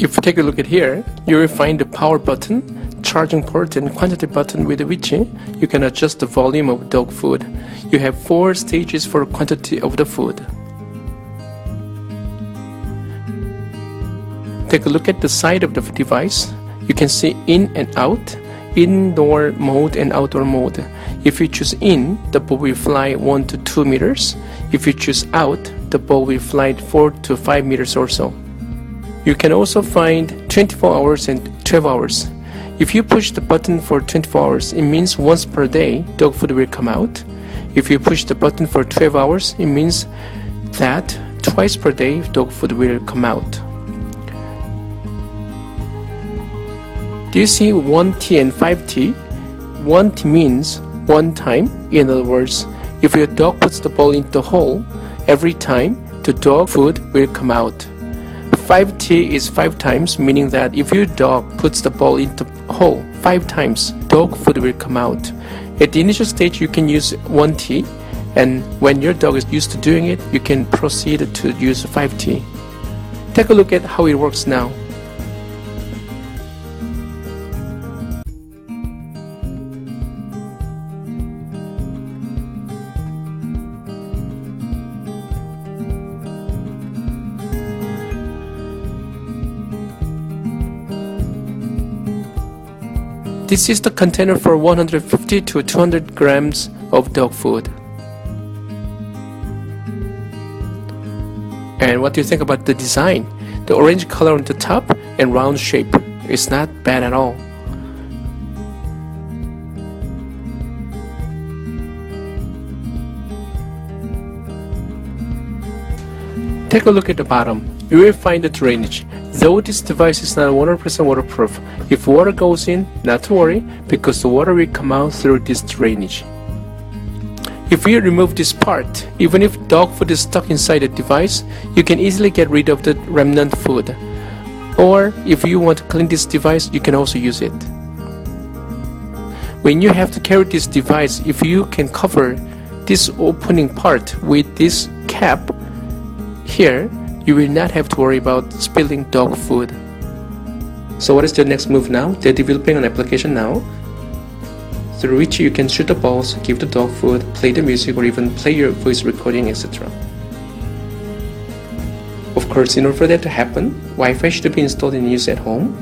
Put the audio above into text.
If you take a look at here, you will find the power button, charging port and quantity button with which you can adjust the volume of dog food. You have four stages for quantity of the food. Take a look at the side of the device. You can see in and out, indoor mode and outdoor mode. If you choose in, the ball will fly 1 to 2 meters. If you choose out, the ball will fly 4 to 5 meters or so. You can also find 24 hours and 12 hours. If you push the button for 24 hours, it means once per day dog food will come out. If you push the button for 12 hours, it means that twice per day dog food will come out. Do you see 1T and 5T? 1T means one time. In other words, if your dog puts the ball into the hole, every time the dog food will come out. 5T is 5 times, meaning that if your dog puts the ball into the hole 5 times, dog food will come out. At the initial stage, you can use 1T, and when your dog is used to doing it, you can proceed to use 5T. Take a look at how it works now. This is the container for 150 to 200 grams of dog food. And what do you think about the design? The orange color on the top and round shape is not bad at all. Take a look at the bottom. You will find the drainage. Though this device is not 100% waterproof, if water goes in, not to worry, because the water will come out through this drainage. If you remove this part, even if dog food is stuck inside the device, you can easily get rid of the remnant food. Or if you want to clean this device, you can also use it. When you have to carry this device, if you can cover this opening part with this cap here, you will not have to worry about spilling dog food. So what is the next move now? They're developing an application now through which you can shoot the balls, give the dog food, play the music, or even play your voice recording, etc. Of course, in order for that to happen, Wi-Fi should be installed in used at home.